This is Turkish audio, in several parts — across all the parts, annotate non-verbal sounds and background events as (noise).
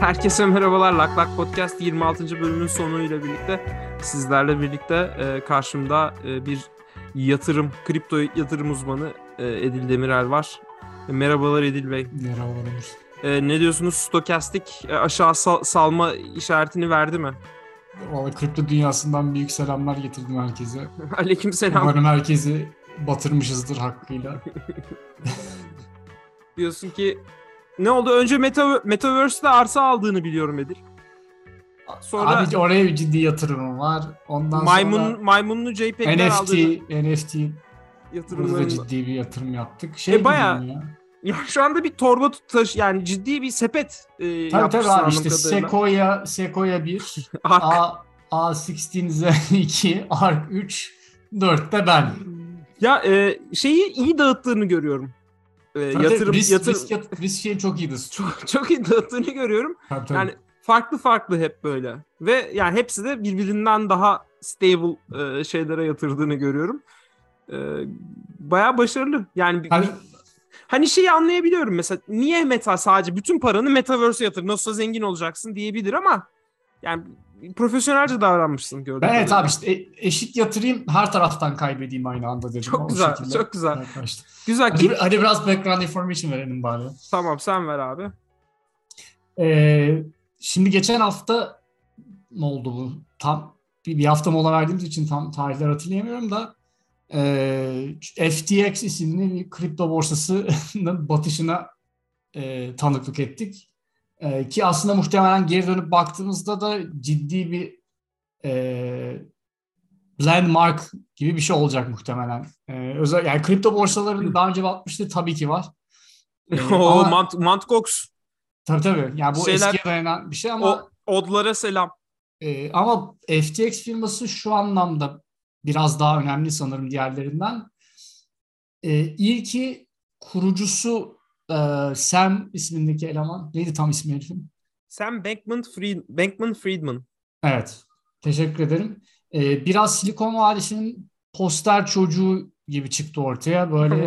Herkese merhabalar. Lak Lak Podcast 26. bölümün sonuyla birlikte sizlerle birlikte e, karşımda e, bir yatırım, kripto yatırım uzmanı e, Edil Demirel var. E, merhabalar Edil Bey. Merhabalar E, ne diyorsunuz? Stokastik e, aşağı sal- salma işaretini verdi mi? Valla kripto dünyasından büyük selamlar getirdim herkese. (laughs) Aleyküm selam. Umarım herkesi batırmışızdır hakkıyla. (laughs) Diyorsun ki ne oldu? Önce Meta Metaverse'de arsa aldığını biliyorum Edil. Sonra Abi oraya bir ciddi yatırımım var. Ondan maymun sonra maymunlu JPEG'ler NFT, aldığını NFT burada da yatırımlarını. ciddi bir yatırım yaptık. Şey E, bayağı- ya. Ya şu anda bir torba taş yani ciddi bir sepet e, Tabii tabii abi işte kadarıyla. Sequoia, Sequoia 1, (laughs) Ark. A, A16 2, ARK 3, 4 de ben. Ya e, şeyi iyi dağıttığını görüyorum. E, Tabii yatırım risk, yatırım risk, yat- risk şeyi çok iyidir. (laughs) çok çok iyi dağıttığını görüyorum. Tabii, tabii. Yani farklı farklı hep böyle. Ve yani hepsi de birbirinden daha stable e, şeylere yatırdığını görüyorum. E, bayağı başarılı. Yani bir- Hani şeyi anlayabiliyorum mesela niye meta sadece bütün paranı metaverse'e yatır nasılsa zengin olacaksın diyebilir ama yani profesyonelce davranmışsın gördüğüm Ben evet abi işte e- eşit yatırayım her taraftan kaybedeyim aynı anda dedim. Çok güzel, şekilde çok güzel. yaklaştım. Güzel. Hadi, Kim? hadi biraz background information verelim bari. Tamam sen ver abi. Ee, şimdi geçen hafta ne oldu bu? Tam bir, bir hafta mola verdiğimiz için tam tarihler hatırlayamıyorum da e, FTX isimli bir kripto borsasının (laughs) batışına e, tanıklık ettik. E, ki aslında muhtemelen geri dönüp baktığımızda da ciddi bir e, landmark gibi bir şey olacak muhtemelen. E, özel, yani kripto borsaların daha önce batmıştı tabii ki var. (laughs) E, ama- Mant Mantgox. Tabii tabii. Yani bu Şeyler- eskiye dayanan bir şey ama O odlara selam. e, ama FTX firması şu anlamda biraz daha önemli sanırım diğerlerinden. E, ilki kurucusu e, Sam ismindeki eleman. Neydi tam ismi herifin? Sam Bankman Fried Bankman Friedman. Evet. Teşekkür ederim. E, biraz Silikon Vadisi'nin poster çocuğu gibi çıktı ortaya. Böyle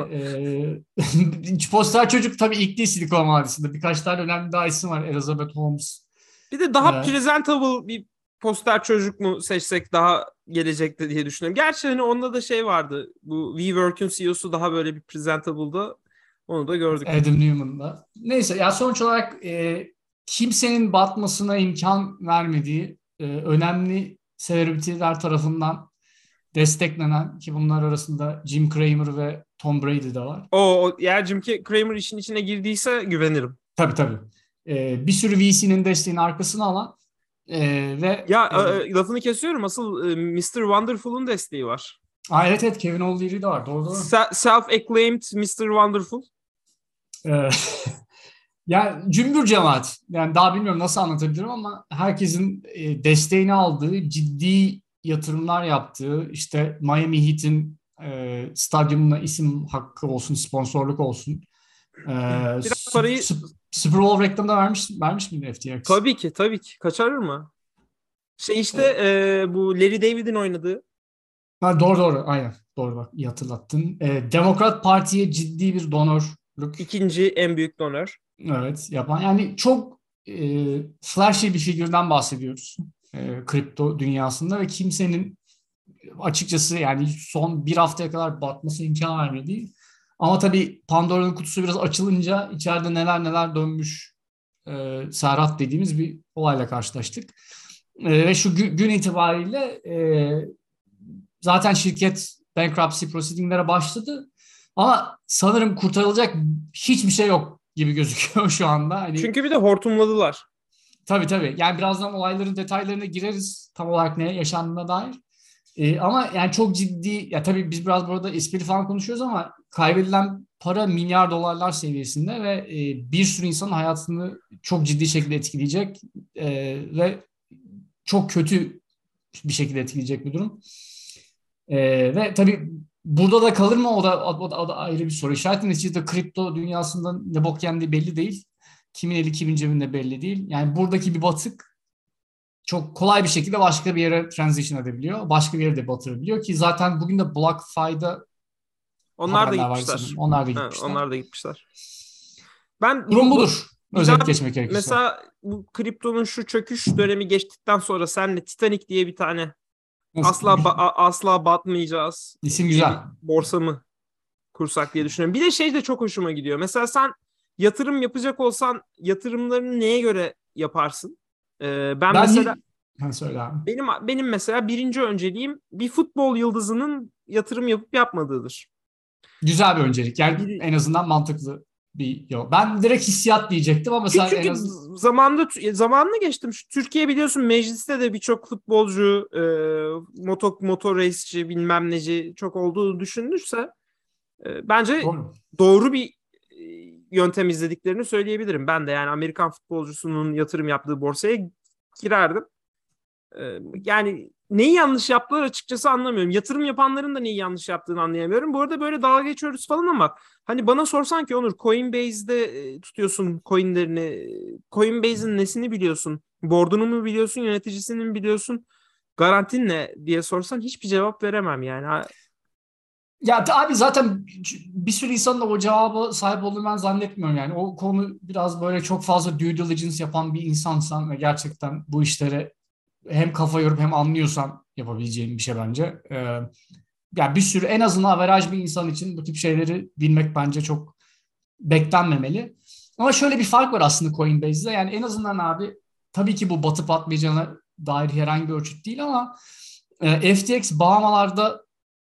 (laughs) e, (laughs) poster çocuk tabii ilk değil Silikon Vadisi'nde. Birkaç tane önemli daha isim var. Elizabeth Holmes. Bir de daha Evet. presentable bir poster çocuk mu seçsek daha gelecekte diye düşünüyorum. Gerçi hani onda da şey vardı. Bu WeWork'ün CEO'su daha böyle bir presentable'da. Onu da gördük. Adam Newman'da. Neyse ya sonuç olarak e, kimsenin batmasına imkan vermediği e, önemli selebritiler tarafından desteklenen ki bunlar arasında Jim Cramer ve Tom Brady de var. O, eğer Jim Cramer işin içine girdiyse güvenirim. Tabii tabii. E, bir sürü VC'nin desteğini arkasına alan e, ve Ya e, e, lafını kesiyorum. Asıl e, Mr. Wonderful'un desteği var. Aa, evet evet Kevin O'Leary de var. Doğru doğru. Se- Self-acclaimed Mr. Wonderful. Ee, (laughs) yani cümbür cemaat. Yani daha bilmiyorum nasıl anlatabilirim ama herkesin e, desteğini aldığı, ciddi yatırımlar yaptığı, işte Miami Heat'in e, stadyumuna isim hakkı olsun, sponsorluk olsun. Ee, Biraz parayı- Sup- Super Bowl reklamında vermiş vermiş miydi FTX? Tabii ki tabii ki. Kaçarır mı? Şey işte e, bu Larry David'in oynadığı. Ha, doğru doğru aynen. Doğru bak iyi hatırlattın. Ee, Demokrat Parti'ye ciddi bir donörlük ikinci en büyük donör. Evet yapan yani çok e, flashy bir figürden bahsediyoruz e, kripto dünyasında ve kimsenin açıkçası yani son bir haftaya kadar batması imkan vermediği ama tabii Pandora'nın kutusu biraz açılınca içeride neler neler dönmüş e, Serhat dediğimiz bir olayla karşılaştık. E, ve şu gü- gün itibariyle e, zaten şirket bankruptcy proceedinglere başladı ama sanırım kurtarılacak hiçbir şey yok gibi gözüküyor (laughs) şu anda. Hani, Çünkü bir de hortumladılar. Tabii tabii. Yani birazdan olayların detaylarına gireriz tam olarak ne yaşandığına dair. Ee, ama yani çok ciddi, ya tabii biz biraz burada espri falan konuşuyoruz ama kaybedilen para milyar dolarlar seviyesinde ve e, bir sürü insanın hayatını çok ciddi şekilde etkileyecek e, ve çok kötü bir şekilde etkileyecek bir durum. E, ve tabii burada da kalır mı o da, o da, o da ayrı bir soru işareti. Neticede kripto dünyasında ne bok yendiği belli değil. Kimin eli kimin cebinde belli değil. Yani buradaki bir batık çok kolay bir şekilde başka bir yere transition edebiliyor. Başka bir yere de batırabiliyor ki zaten bugün de BlockFi'da onlar da gitmişler. Onlar da gitmişler. Ha, onlar da gitmişler. Ben Durum budur. Özet geçmek gerekirse. Mesela bu kriptonun şu çöküş dönemi geçtikten sonra senle Titanic diye bir tane Nasıl? asla ba- asla batmayacağız. İsim güzel. Borsa mı kursak diye düşünüyorum. Bir de şey de çok hoşuma gidiyor. Mesela sen yatırım yapacak olsan yatırımlarını neye göre yaparsın? Ee, ben, ben mesela söyle abi. benim benim mesela birinci önceliğim bir futbol yıldızının yatırım yapıp yapmadığıdır. Güzel bir öncelik. Yani en azından mantıklı bir yol. Ben direkt hissiyat diyecektim ama sen Çünkü en azından... zamanda zamanını geçtim. Türkiye biliyorsun mecliste de birçok futbolcu, e, moto motor race'ci bilmem neci çok olduğu düşünülürse e, bence doğru, doğru bir e, yöntem izlediklerini söyleyebilirim. Ben de yani Amerikan futbolcusunun yatırım yaptığı borsaya girerdim. E, yani neyi yanlış yaptılar açıkçası anlamıyorum. Yatırım yapanların da neyi yanlış yaptığını anlayamıyorum. Bu arada böyle dalga geçiyoruz falan ama hani bana sorsan ki Onur Coinbase'de e, tutuyorsun coinlerini. Coinbase'in nesini biliyorsun? Board'unu mu biliyorsun? Yöneticisini mi biliyorsun? Garantin ne diye sorsan hiçbir cevap veremem yani. Ya abi zaten bir sürü insan da o cevaba sahip olduğunu ben zannetmiyorum yani. O konu biraz böyle çok fazla due diligence yapan bir insansan ve gerçekten bu işlere hem kafa yorup hem anlıyorsan yapabileceğin bir şey bence. Ee, yani bir sürü en azından averaj bir insan için bu tip şeyleri bilmek bence çok beklenmemeli. Ama şöyle bir fark var aslında Coinbase'de. Yani en azından abi tabii ki bu batıp atmayacağına dair herhangi bir ölçüt değil ama e, FTX Bahamalarda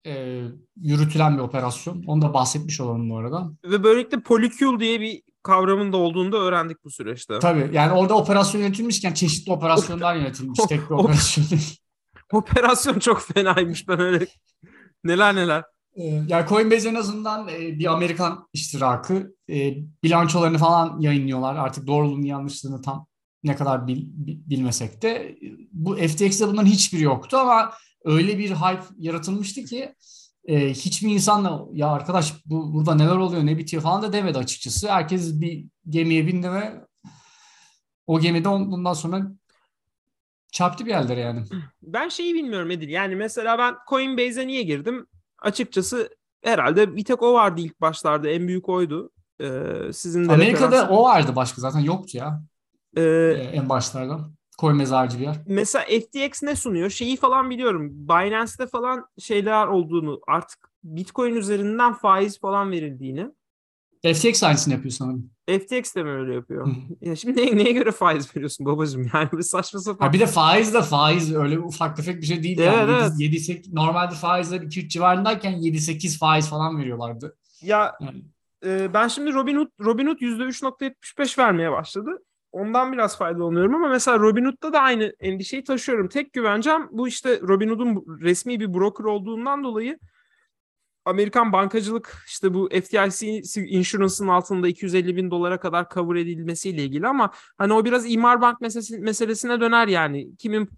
e, yürütülen bir operasyon. Onu da bahsetmiş olalım bu arada. Ve böylelikle polycule diye bir kavramın da olduğunu da öğrendik bu süreçte. Tabii yani orada operasyon yönetilmişken çeşitli operasyonlar (laughs) yönetilmiş. Tek bir operasyon değil. (laughs) Operasyon çok fenaymış ben öyle neler neler. Ee, yani Coinbase en azından e, bir Amerikan iştirakı e, bilançolarını falan yayınlıyorlar. Artık doğruluğunu yanlışlığını tam ne kadar bil, bilmesek de. Bu FTX'de bunların hiçbiri yoktu ama öyle bir hype yaratılmıştı ki e, hiçbir insanla ya arkadaş bu burada neler oluyor ne bitiyor falan da demedi açıkçası. Herkes bir gemiye bindi ve o gemide bundan sonra çarptı bir yerlere yani. Ben şeyi bilmiyorum Edil. Yani mesela ben Coinbase'e niye girdim? Açıkçası herhalde bir tek o vardı ilk başlarda. En büyük oydu. Ee, sizin de Amerika'da referans... o vardı başka zaten yoktu ya. Ee, ee, en başlarda. Koy mezarcı bir yer. Mesela FTX ne sunuyor? Şeyi falan biliyorum. Binance'de falan şeyler olduğunu artık Bitcoin üzerinden faiz falan verildiğini. FTX aynısını yapıyor sanırım. FTX de mi öyle yapıyor? ya şimdi neye, neye göre faiz veriyorsun babacığım? (laughs) Yani bir saçma sapan. Ha bir de faiz de faiz öyle ufak tefek bir şey değil. Evet, yani. evet. 7, 8, normalde faizler 2-3 civarındayken 7-8 faiz falan veriyorlardı. Ya yani. e, ben şimdi Robinhood, Robinhood %3.75 vermeye başladı ondan biraz faydalanıyorum ama mesela Robinhood'da da aynı endişeyi taşıyorum. Tek güvencem bu işte Robinhood'un resmi bir broker olduğundan dolayı Amerikan bankacılık işte bu FDIC insurance'ın altında 250 bin dolara kadar cover edilmesiyle ilgili ama hani o biraz imar bank meselesi, meselesine döner yani. Kimin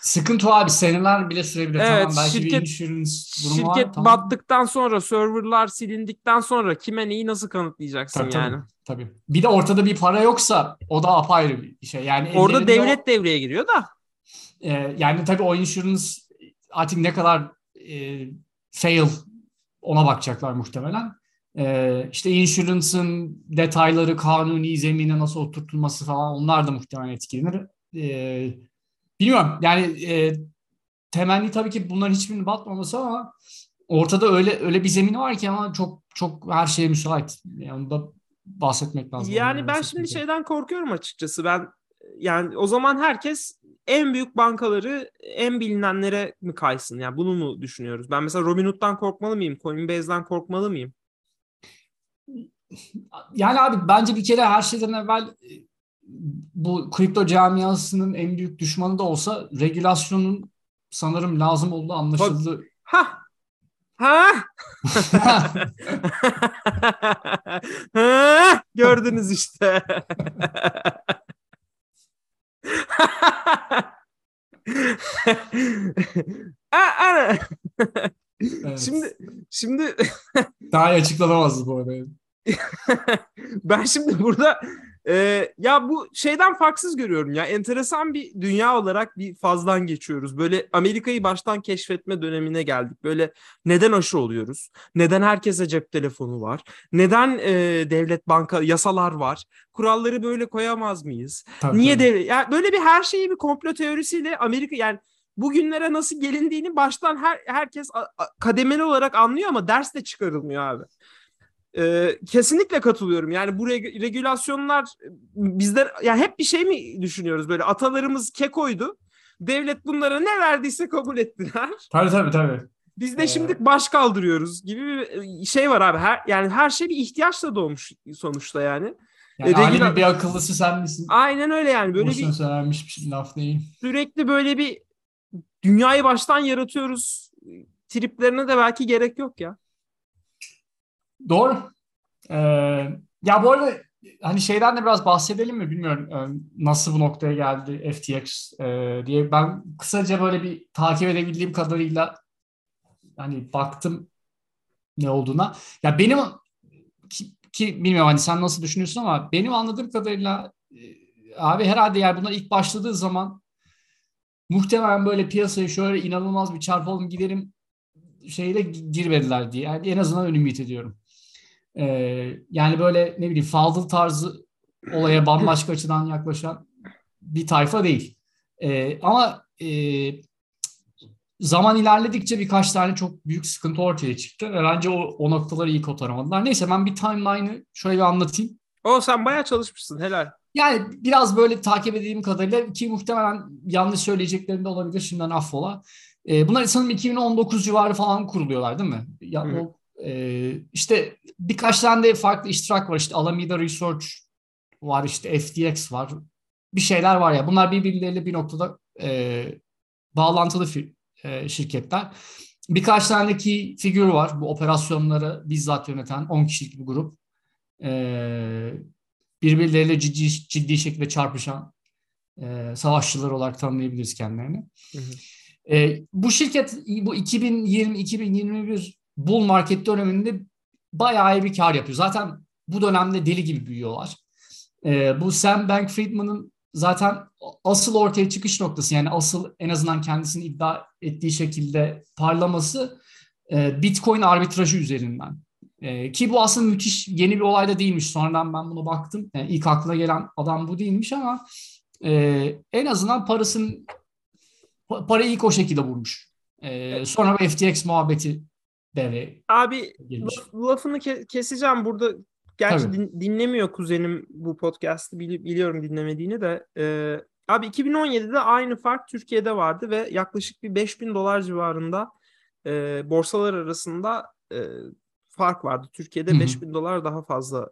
Sıkıntı o abi seneler bile sürebilir. Evet, tamam, belki şirket, bir insurance durumu şirket var, tamam. battıktan sonra serverlar silindikten sonra kime neyi nasıl kanıtlayacaksın tabii, yani. Tabii, tabii. Bir de ortada bir para yoksa o da apayrı bir şey. Yani Orada devlet o, devreye giriyor da. E, yani tabii o insurance artık ne kadar e, fail ona bakacaklar muhtemelen. E, işte insurance'ın detayları, kanuni zemine nasıl oturtulması falan onlar da muhtemelen etkilenir. E, bilmiyorum yani e, temenni tabii ki bunların hiçbirinin batmaması ama ortada öyle öyle bir zemin var ki ama çok çok her şeye müsait. Yani da bahsetmek lazım. Yani ben şimdi şeyden korkuyorum açıkçası. Ben yani o zaman herkes en büyük bankaları en bilinenlere mi kaysın? Yani bunu mu düşünüyoruz? Ben mesela Robinhood'dan korkmalı mıyım? Coinbase'den korkmalı mıyım? (laughs) Yani abi bence bir kere her şeyden evvel bu kripto camiasının en büyük düşmanı da olsa regülasyonun sanırım lazım olduğu anlaşıldı. Ha. Ha. (laughs) ha. Gördünüz işte. (laughs) Ana. Evet. Şimdi şimdi daha iyi açıklanamazdı bu arada. (laughs) ben şimdi burada Ee, ya bu şeyden farksız görüyorum ya. Enteresan bir dünya olarak bir fazdan geçiyoruz. Böyle Amerika'yı baştan keşfetme dönemine geldik. Böyle neden aşı oluyoruz? Neden herkese cep telefonu var? Neden e, devlet banka yasalar var? Kuralları böyle koyamaz mıyız? Tabii, Niye tabii. devlet? Ya böyle bir her şeyi bir komplo teorisiyle Amerika yani bugünlere nasıl gelindiğini baştan her herkes kademeli olarak anlıyor ama ders de çıkarılmıyor abi. Ee, kesinlikle katılıyorum. Yani bu reg- regülasyonlar bizler yani hep bir şey mi düşünüyoruz böyle atalarımız kekoydu. Devlet bunlara ne verdiyse kabul ettiler. (laughs) Tabii tabii tabii. Biz de ee... şimdi baş kaldırıyoruz gibi bir şey var abi. Her, yani her şey bir ihtiyaçla doğmuş sonuçta yani. Yani regüla... bir akıllısı sen misin? Aynen öyle yani. Böyle Boşuna bir söylenmiş bir laf değil. Sürekli böyle bir dünyayı baştan yaratıyoruz triplerine de belki gerek yok ya. Doğru. Ee, ya bu arada hani şeyden de biraz bahsedelim mi bilmiyorum ee, nasıl bu noktaya geldi FTX e, diye. Ben kısaca böyle bir takip edebildiğim kadarıyla hani baktım ne olduğuna. Ya benim ki, ki bilmiyorum hani sen nasıl düşünüyorsun ama benim anladığım kadarıyla e, abi herhalde yani bunlar ilk başladığı zaman muhtemelen böyle piyasaya şöyle inanılmaz bir çarpalım gidelim şeyle girmediler diye. Yani en azından ümit ediyorum. Ee, yani böyle ne bileyim fazıl tarzı olaya bambaşka açıdan yaklaşan bir tayfa değil. Ee, ama e, zaman ilerledikçe birkaç tane çok büyük sıkıntı ortaya çıktı. Ve bence o, o noktaları iyi kotaramadılar. Neyse ben bir timeline'ı şöyle bir anlatayım. O sen bayağı çalışmışsın helal. Yani biraz böyle takip edeyim kadarıyla ki muhtemelen yanlış söyleyeceklerinde olabilir şimdiden affola. E, bunlar sanırım 2019 civarı falan kuruluyorlar değil mi? Ya, o, e, işte birkaç tane de farklı iştirak var. İşte Alameda Research var, işte FTX var. Bir şeyler var ya. Bunlar birbirleriyle bir noktada e, bağlantılı e, şirketler. Birkaç tane ki figür var. Bu operasyonları bizzat yöneten 10 kişilik bir grup. E, birbirleriyle ciddi, ciddi şekilde çarpışan e, savaşçılar olarak tanımlayabiliriz kendilerini. Hı hı. E, bu şirket bu 2020-2021 bull market döneminde bayağı iyi bir kar yapıyor. Zaten bu dönemde deli gibi büyüyorlar. E, bu Sam Bankman-Friedman'ın zaten asıl ortaya çıkış noktası yani asıl en azından kendisini iddia ettiği şekilde parlaması e, Bitcoin arbitrajı üzerinden. E, ki bu aslında müthiş yeni bir olay da değilmiş. Sonradan ben bunu baktım. Yani ilk aklına gelen adam bu değilmiş ama e, en azından parasının parayı ilk o şekilde vurmuş. E, sonra FTX muhabbeti devreye Abi girmiş. lafını ke- keseceğim burada. Gerçi din- dinlemiyor kuzenim bu podcast'ı Bili- biliyorum dinlemediğini de. E, abi 2017'de aynı fark Türkiye'de vardı ve yaklaşık bir 5000 dolar civarında e, borsalar arasında e, fark vardı. Türkiye'de Hı-hı. 5000 dolar daha fazla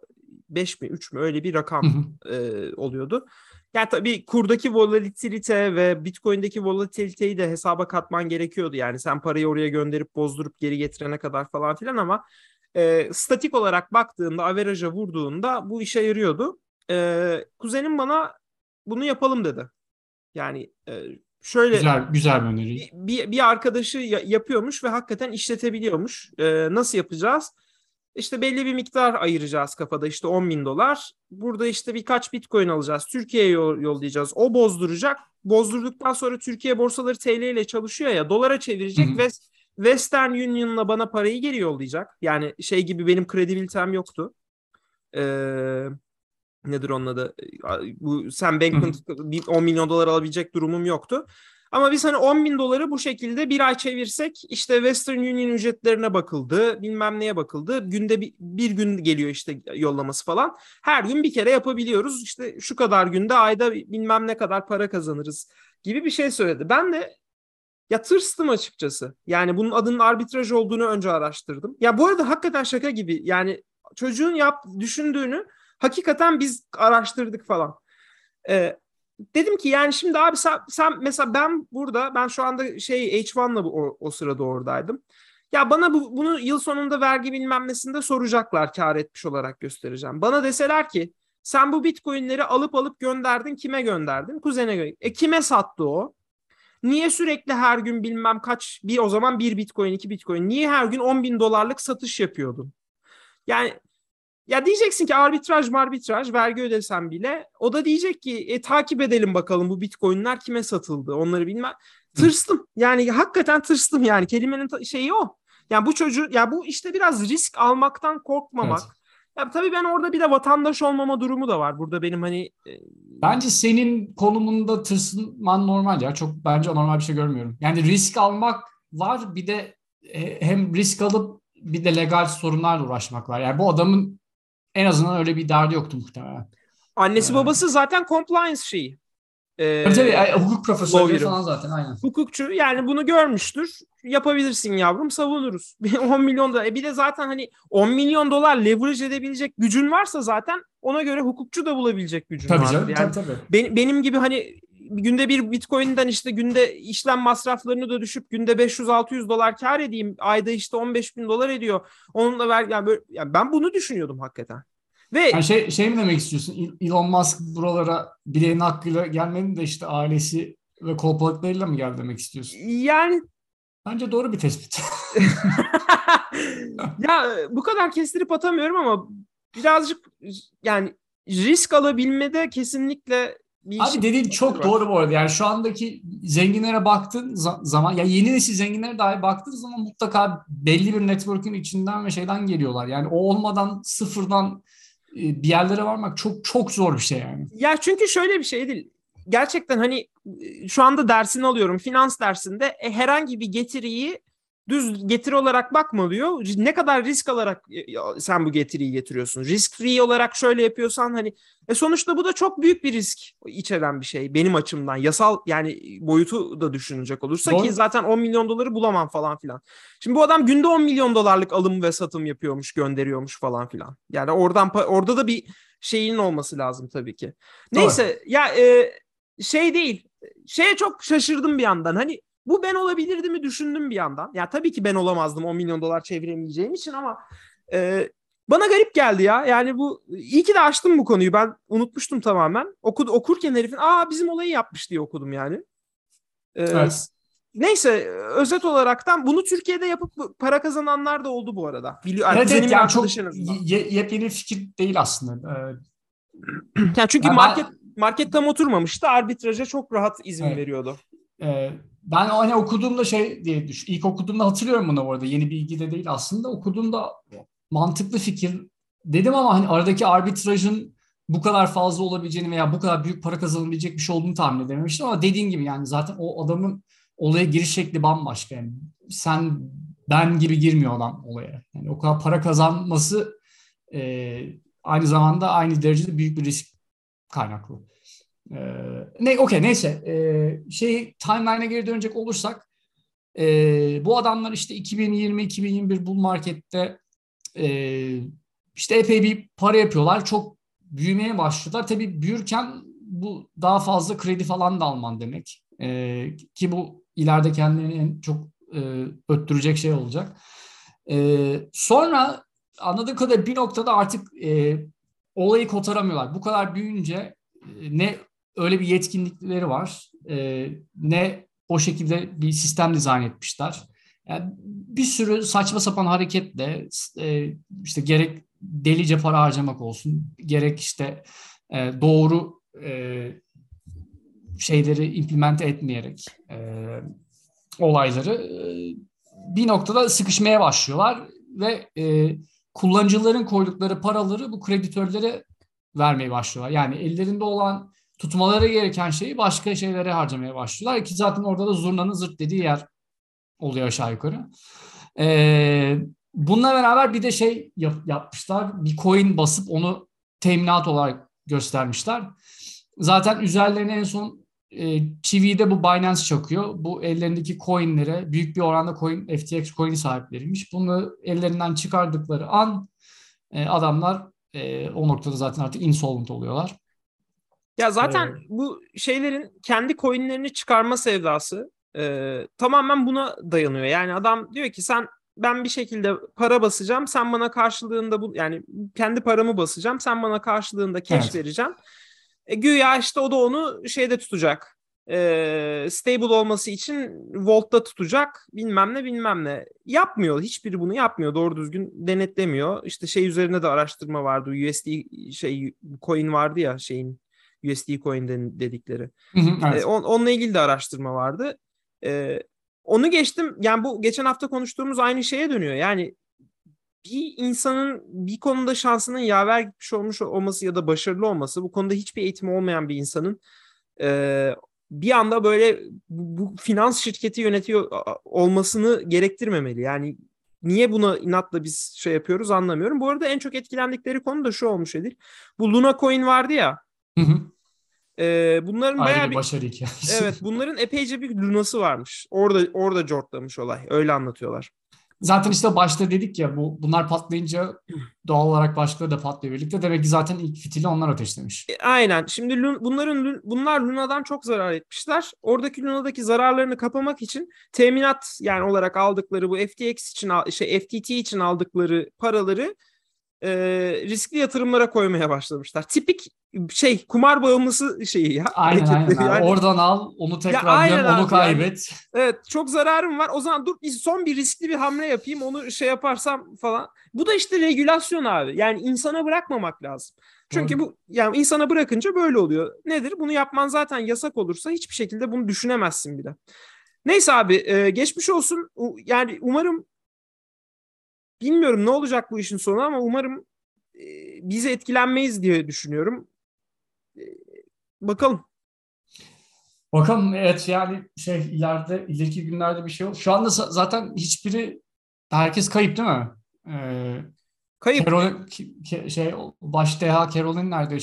5 mi 3 mü öyle bir rakam e, oluyordu. Yani tabii kurdaki volatilite ve Bitcoin'deki volatiliteyi de hesaba katman gerekiyordu. Yani sen parayı oraya gönderip bozdurup geri getirene kadar falan filan ama e, statik olarak baktığında, averaja vurduğunda bu işe yarıyordu. E, kuzenim bana bunu yapalım dedi. Yani e, şöyle güzel güzel bir öneri. Bir, bir, arkadaşı yapıyormuş ve hakikaten işletebiliyormuş. E, nasıl yapacağız? İşte belli bir miktar ayıracağız kafada işte 10 bin dolar. Burada işte birkaç bitcoin alacağız. Türkiye'ye yollayacağız. O bozduracak. Bozdurduktan sonra Türkiye borsaları TL ile çalışıyor ya dolara çevirecek ve Western Union'la bana parayı geri yollayacak. Yani şey gibi benim kredibilitem yoktu. Ee, nedir onun adı? Bu Sam Bankman 10 milyon dolar alabilecek durumum yoktu. Ama biz hani 10 bin doları bu şekilde bir ay çevirsek işte Western Union ücretlerine bakıldı, bilmem neye bakıldı. Günde bir, bir gün geliyor işte yollaması falan. Her gün bir kere yapabiliyoruz. İşte şu kadar günde ayda bilmem ne kadar para kazanırız gibi bir şey söyledi. Ben de ya tırstım açıkçası. Yani bunun adının arbitraj olduğunu önce araştırdım. Ya bu arada hakikaten şaka gibi. Yani çocuğun yap düşündüğünü hakikaten biz araştırdık falan. Ee, dedim ki yani şimdi abi sen, sen mesela ben burada ben şu anda şey H1'la o, o sırada oradaydım. Ya bana bu, bunu yıl sonunda vergi bilmem nesinde soracaklar kar etmiş olarak göstereceğim. Bana deseler ki sen bu bitcoinleri alıp alıp gönderdin kime gönderdin? Kuzene gönderdin. E kime sattı o? Niye sürekli her gün bilmem kaç bir o zaman bir bitcoin iki bitcoin niye her gün 10 bin dolarlık satış yapıyordun? Yani ya diyeceksin ki arbitraj arbitraj vergi ödesen bile o da diyecek ki e, takip edelim bakalım bu bitcoinler kime satıldı onları bilmem. Tırstım yani hakikaten tırstım yani kelimenin şeyi o. Yani bu çocuğu ya bu işte biraz risk almaktan korkmamak. Evet. Ya tabii ben orada bir de vatandaş olmama durumu da var. Burada benim hani e... bence senin konumunda tırsınman normal ya. Çok bence normal bir şey görmüyorum. Yani risk almak var bir de e, hem risk alıp bir de legal sorunlarla uğraşmak var. Yani bu adamın en azından öyle bir derdi yoktu muhtemelen. Annesi ee, babası zaten compliance şeyi. Ee, tabii, tabii hukuk profesörü falan zaten aynen. Hukukçu yani bunu görmüştür. Yapabilirsin yavrum savunuruz. (laughs) 10 milyon dolar. E bir de zaten hani 10 milyon dolar leverage edebilecek gücün varsa zaten ona göre hukukçu da bulabilecek gücün tabii var. Canım, yani tabii tabii. Benim, benim gibi hani günde bir bitcoin'den işte günde işlem masraflarını da düşüp günde 500-600 dolar kar edeyim. Ayda işte 15 bin dolar ediyor. Onunla ver yani, böyle, yani ben bunu düşünüyordum hakikaten. Ve yani şey, şey mi demek istiyorsun? Elon Musk buralara bileğin hakkıyla gelmenin de işte ailesi ve kolpalıklarıyla mı geldi demek istiyorsun? Yani Bence doğru bir tespit. (laughs) ya bu kadar kestirip atamıyorum ama birazcık yani risk alabilmede kesinlikle bir Abi dediğin çok var. doğru bu arada. Yani şu andaki zenginlere baktığın zaman ya yeni nesil zenginlere dahi baktığın zaman mutlaka belli bir network'ün içinden ve şeyden geliyorlar. Yani o olmadan sıfırdan bir yerlere varmak çok çok zor bir şey yani. Ya çünkü şöyle bir şey değil. Gerçekten hani e, şu anda dersini alıyorum. Finans dersinde e, herhangi bir getiriyi düz getiri olarak bakmalıyor. Ne kadar risk alarak e, sen bu getiriyi getiriyorsun. Risk free olarak şöyle yapıyorsan hani e sonuçta bu da çok büyük bir risk içeren bir şey benim açımdan. Yasal yani boyutu da düşünecek olursa Doğru. ki zaten 10 milyon doları bulamam falan filan. Şimdi bu adam günde 10 milyon dolarlık alım ve satım yapıyormuş, gönderiyormuş falan filan. Yani oradan orada da bir şeyin olması lazım tabii ki. Neyse Doğru. ya e, şey değil. Şeye çok şaşırdım bir yandan. Hani bu ben olabilirdi mi düşündüm bir yandan. Ya tabii ki ben olamazdım 10 milyon dolar çeviremeyeceğim için ama e, bana garip geldi ya. Yani bu iyi ki de açtım bu konuyu. Ben unutmuştum tamamen. Okud, okurken herifin aa bizim olayı yapmış diye okudum yani. Ee, evet. Neyse özet olaraktan bunu Türkiye'de yapıp para kazananlar da oldu bu arada. Biliyor, evet, evet yani çok ye, yepyeni fikir değil aslında. Ee, (clears throat) yani çünkü yani market ben... market tam oturmamıştı. Arbitraja çok rahat izin evet. veriyordu. Ee, ben hani okuduğumda şey diye düş. İlk okuduğumda hatırlıyorum bunu orada. Yeni bilgi de değil aslında. Okuduğumda mantıklı fikir dedim ama hani aradaki arbitrajın bu kadar fazla olabileceğini veya bu kadar büyük para kazanabilecek bir şey olduğunu tahmin edememiştim ama dediğin gibi yani zaten o adamın olaya giriş şekli bambaşka. Yani sen ben gibi girmiyor adam olaya. Yani o kadar para kazanması e, aynı zamanda aynı derecede büyük bir risk kaynaklı. Ee, ne okey neyse ee, şey timeline'e geri dönecek olursak e, bu adamlar işte 2020-2021 bull markette e, işte epey bir para yapıyorlar. Çok büyümeye başlıyorlar. Tabii büyürken bu daha fazla kredi falan da alman demek. E, ki bu ileride kendilerini en çok e, öttürecek şey olacak. E, sonra anladığım kadarıyla bir noktada artık e, olayı kotaramıyorlar. Bu kadar büyüyünce ne öyle bir yetkinlikleri var. E, ne o şekilde bir sistem dizayn etmişler. Yani bir sürü saçma sapan hareketle e, işte gerek delice para harcamak olsun, gerek işte e, doğru e, şeyleri implemente etmeyerek e, olayları e, bir noktada sıkışmaya başlıyorlar ve e, kullanıcıların koydukları paraları bu kreditörlere vermeye başlıyorlar. Yani ellerinde olan tutmaları gereken şeyi başka şeylere harcamaya başlıyorlar ki zaten orada da zurnanın zırt dediği yer oluyor aşağı yukarı. Ee, bununla beraber bir de şey yap, yapmışlar. Bir coin basıp onu teminat olarak göstermişler. Zaten üzerlerine en son e, çiviyi bu Binance çakıyor. Bu ellerindeki coinlere büyük bir oranda coin FTX coin sahipleriymiş. Bunu ellerinden çıkardıkları an e, adamlar e, o noktada zaten artık insolvent oluyorlar. Ya zaten evet. bu şeylerin kendi coinlerini çıkarma sevdası e, tamamen buna dayanıyor. Yani adam diyor ki sen ben bir şekilde para basacağım sen bana karşılığında bu yani kendi paramı basacağım sen bana karşılığında cash evet. vereceğim. E, güya işte o da onu şeyde tutacak e, stable olması için voltta tutacak bilmem ne bilmem ne. Yapmıyor. Hiçbiri bunu yapmıyor. Doğru düzgün denetlemiyor. İşte şey üzerine de araştırma vardı. USD şey coin vardı ya şeyin USD coin dedikleri. evet. e, on, onunla ilgili de araştırma vardı. E, onu geçtim. Yani bu geçen hafta konuştuğumuz aynı şeye dönüyor. Yani bir insanın bir konuda şansının yaver gitmiş olmuş olması ya da başarılı olması bu konuda hiçbir eğitimi olmayan bir insanın e, bir anda böyle bu, bu finans şirketi yönetiyor olmasını gerektirmemeli. Yani niye buna inatla biz şey yapıyoruz anlamıyorum. Bu arada en çok etkilendikleri konu da şu olmuş Edil. Bu Luna Coin vardı ya. Hı hı. E, bunların Ayrı bayağı bir başarı hikayesi. Evet bunların epeyce bir lunası varmış. Orada orada cortlamış olay. Öyle anlatıyorlar. Zaten işte başta dedik ya bu bunlar patlayınca doğal olarak başkaları da patlıyor birlikte. Demek ki zaten ilk fitili onlar ateşlemiş. E, aynen. Şimdi bunların bunlar Luna'dan çok zarar etmişler. Oradaki Luna'daki zararlarını kapamak için teminat yani olarak aldıkları bu FTX için şey FTT için aldıkları paraları e, riskli yatırımlara koymaya başlamışlar. Tipik şey kumar bağımlısı şeyi ya. Aynen aynen. Yani. Oradan al onu tekrar göm, onu kaybet. Yani, evet çok zararım var. O zaman dur son bir riskli bir hamle yapayım onu şey yaparsam falan. Bu da işte regülasyon abi. Yani insana bırakmamak lazım. Çünkü Doğru. bu yani insana bırakınca böyle oluyor. Nedir? Bunu yapman zaten yasak olursa hiçbir şekilde bunu düşünemezsin bile. Neyse abi geçmiş olsun. Yani umarım bilmiyorum ne olacak bu işin sonu ama umarım e, biz etkilenmeyiz diye düşünüyorum. E, bakalım. Bakalım evet yani şey ileride ileriki günlerde bir şey olur. Şu anda zaten hiçbiri herkes kayıp değil mi? Ee, kayıp. Carol, şey baş deha Carol'in nerede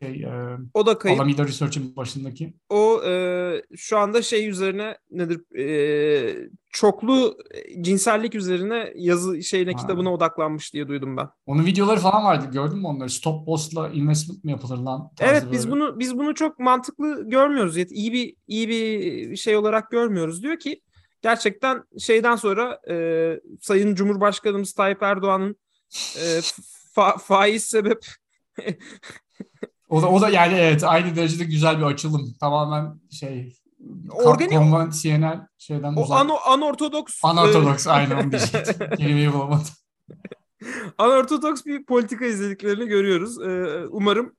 şey, e, o da kayıp. Alameda Research'ın başındaki. O e, şu anda şey üzerine nedir e, çoklu cinsellik üzerine yazı şeyine ha. kitabına odaklanmış diye duydum ben. Onun videoları falan vardı. Gördün mü onları? Stop boss'la investment mi yapılır lan? Evet biz böyle. bunu biz bunu çok mantıklı görmüyoruz. İyi bir iyi bir şey olarak görmüyoruz. Diyor ki gerçekten şeyden sonra e, Sayın Cumhurbaşkanımız Tayyip Erdoğan'ın e, (laughs) fa, faiz sebep (laughs) o da, o da yani evet aynı derecede güzel bir açılım. Tamamen şey Organik konvansiyonel şeyden o uzak. An anortodoks. Anortodoks (laughs) aynen onu diyecektim. Kelimeyi bulamadım. (laughs) anortodoks bir politika izlediklerini görüyoruz. Ee, umarım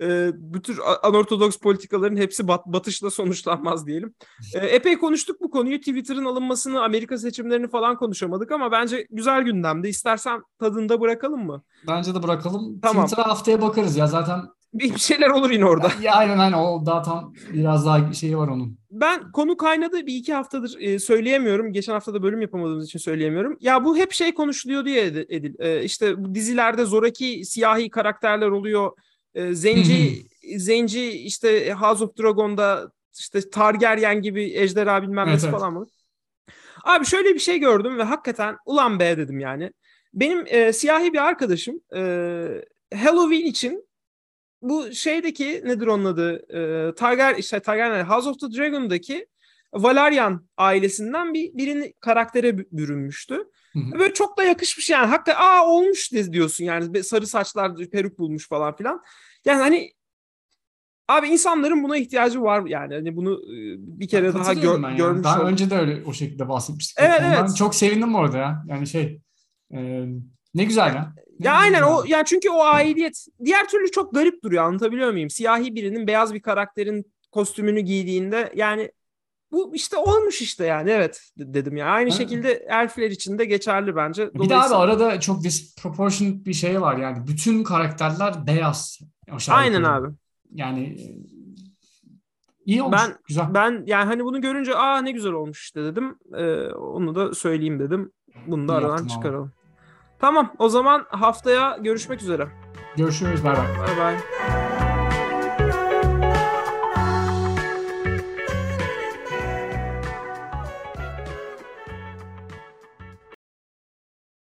e, bu tür anortodoks politikaların hepsi bat, batışla sonuçlanmaz diyelim. E, epey konuştuk bu konuyu. Twitter'ın alınmasını, Amerika seçimlerini falan konuşamadık ama bence güzel gündemde. İstersen tadında bırakalım mı? Bence de bırakalım. Tamam. Twitter'a haftaya bakarız ya zaten (laughs) bir şeyler olur yine orada. Ya, aynen aynen o daha tam biraz daha şeyi var onun. Ben konu kaynadı bir iki haftadır e, söyleyemiyorum. Geçen hafta da bölüm yapamadığımız için söyleyemiyorum. Ya bu hep şey konuşuluyor diye Edil. E, işte bu dizilerde zoraki siyahi karakterler oluyor. E, zenci zenci işte House of Dragon'da işte Targaryen gibi ejderha bilmem evet, falan mı? Abi şöyle bir şey gördüm ve hakikaten ulan be dedim yani. Benim e, siyahi bir arkadaşım e, Halloween için bu şeydeki nedir onun adı? E, Targar işte Targaryen House of the Dragon'daki Valerian ailesinden bir birini karaktere bürünmüştü. Hı hı. Böyle çok da yakışmış yani. Hakikaten aa olmuş diyorsun yani. Sarı saçlar, peruk bulmuş falan filan. Yani hani Abi insanların buna ihtiyacı var yani. Hani bunu bir kere daha gör, yani. görmüş Daha oldum. önce de öyle o şekilde bahsetmiştik. Evet evet. Çok sevindim orada ya. Yani şey e, ne güzel ya. Ya aynen o yani çünkü o aidiyet diğer türlü çok garip duruyor anlatabiliyor muyum? Siyahi birinin beyaz bir karakterin kostümünü giydiğinde yani bu işte olmuş işte yani evet dedim ya. Aynı ha. şekilde elfler için de geçerli bence. Bir daha abi arada çok disproportionate bir şey var yani. Bütün karakterler beyaz. Aynen abi. Yani e, iyi olmuş. Ben, güzel. Ben yani hani bunu görünce aa ne güzel olmuş işte dedim. Ee, onu da söyleyeyim dedim. Bunu da iyi aradan çıkaralım. Abi. Tamam o zaman haftaya görüşmek üzere. Görüşürüz. Bay bay. Bay bay.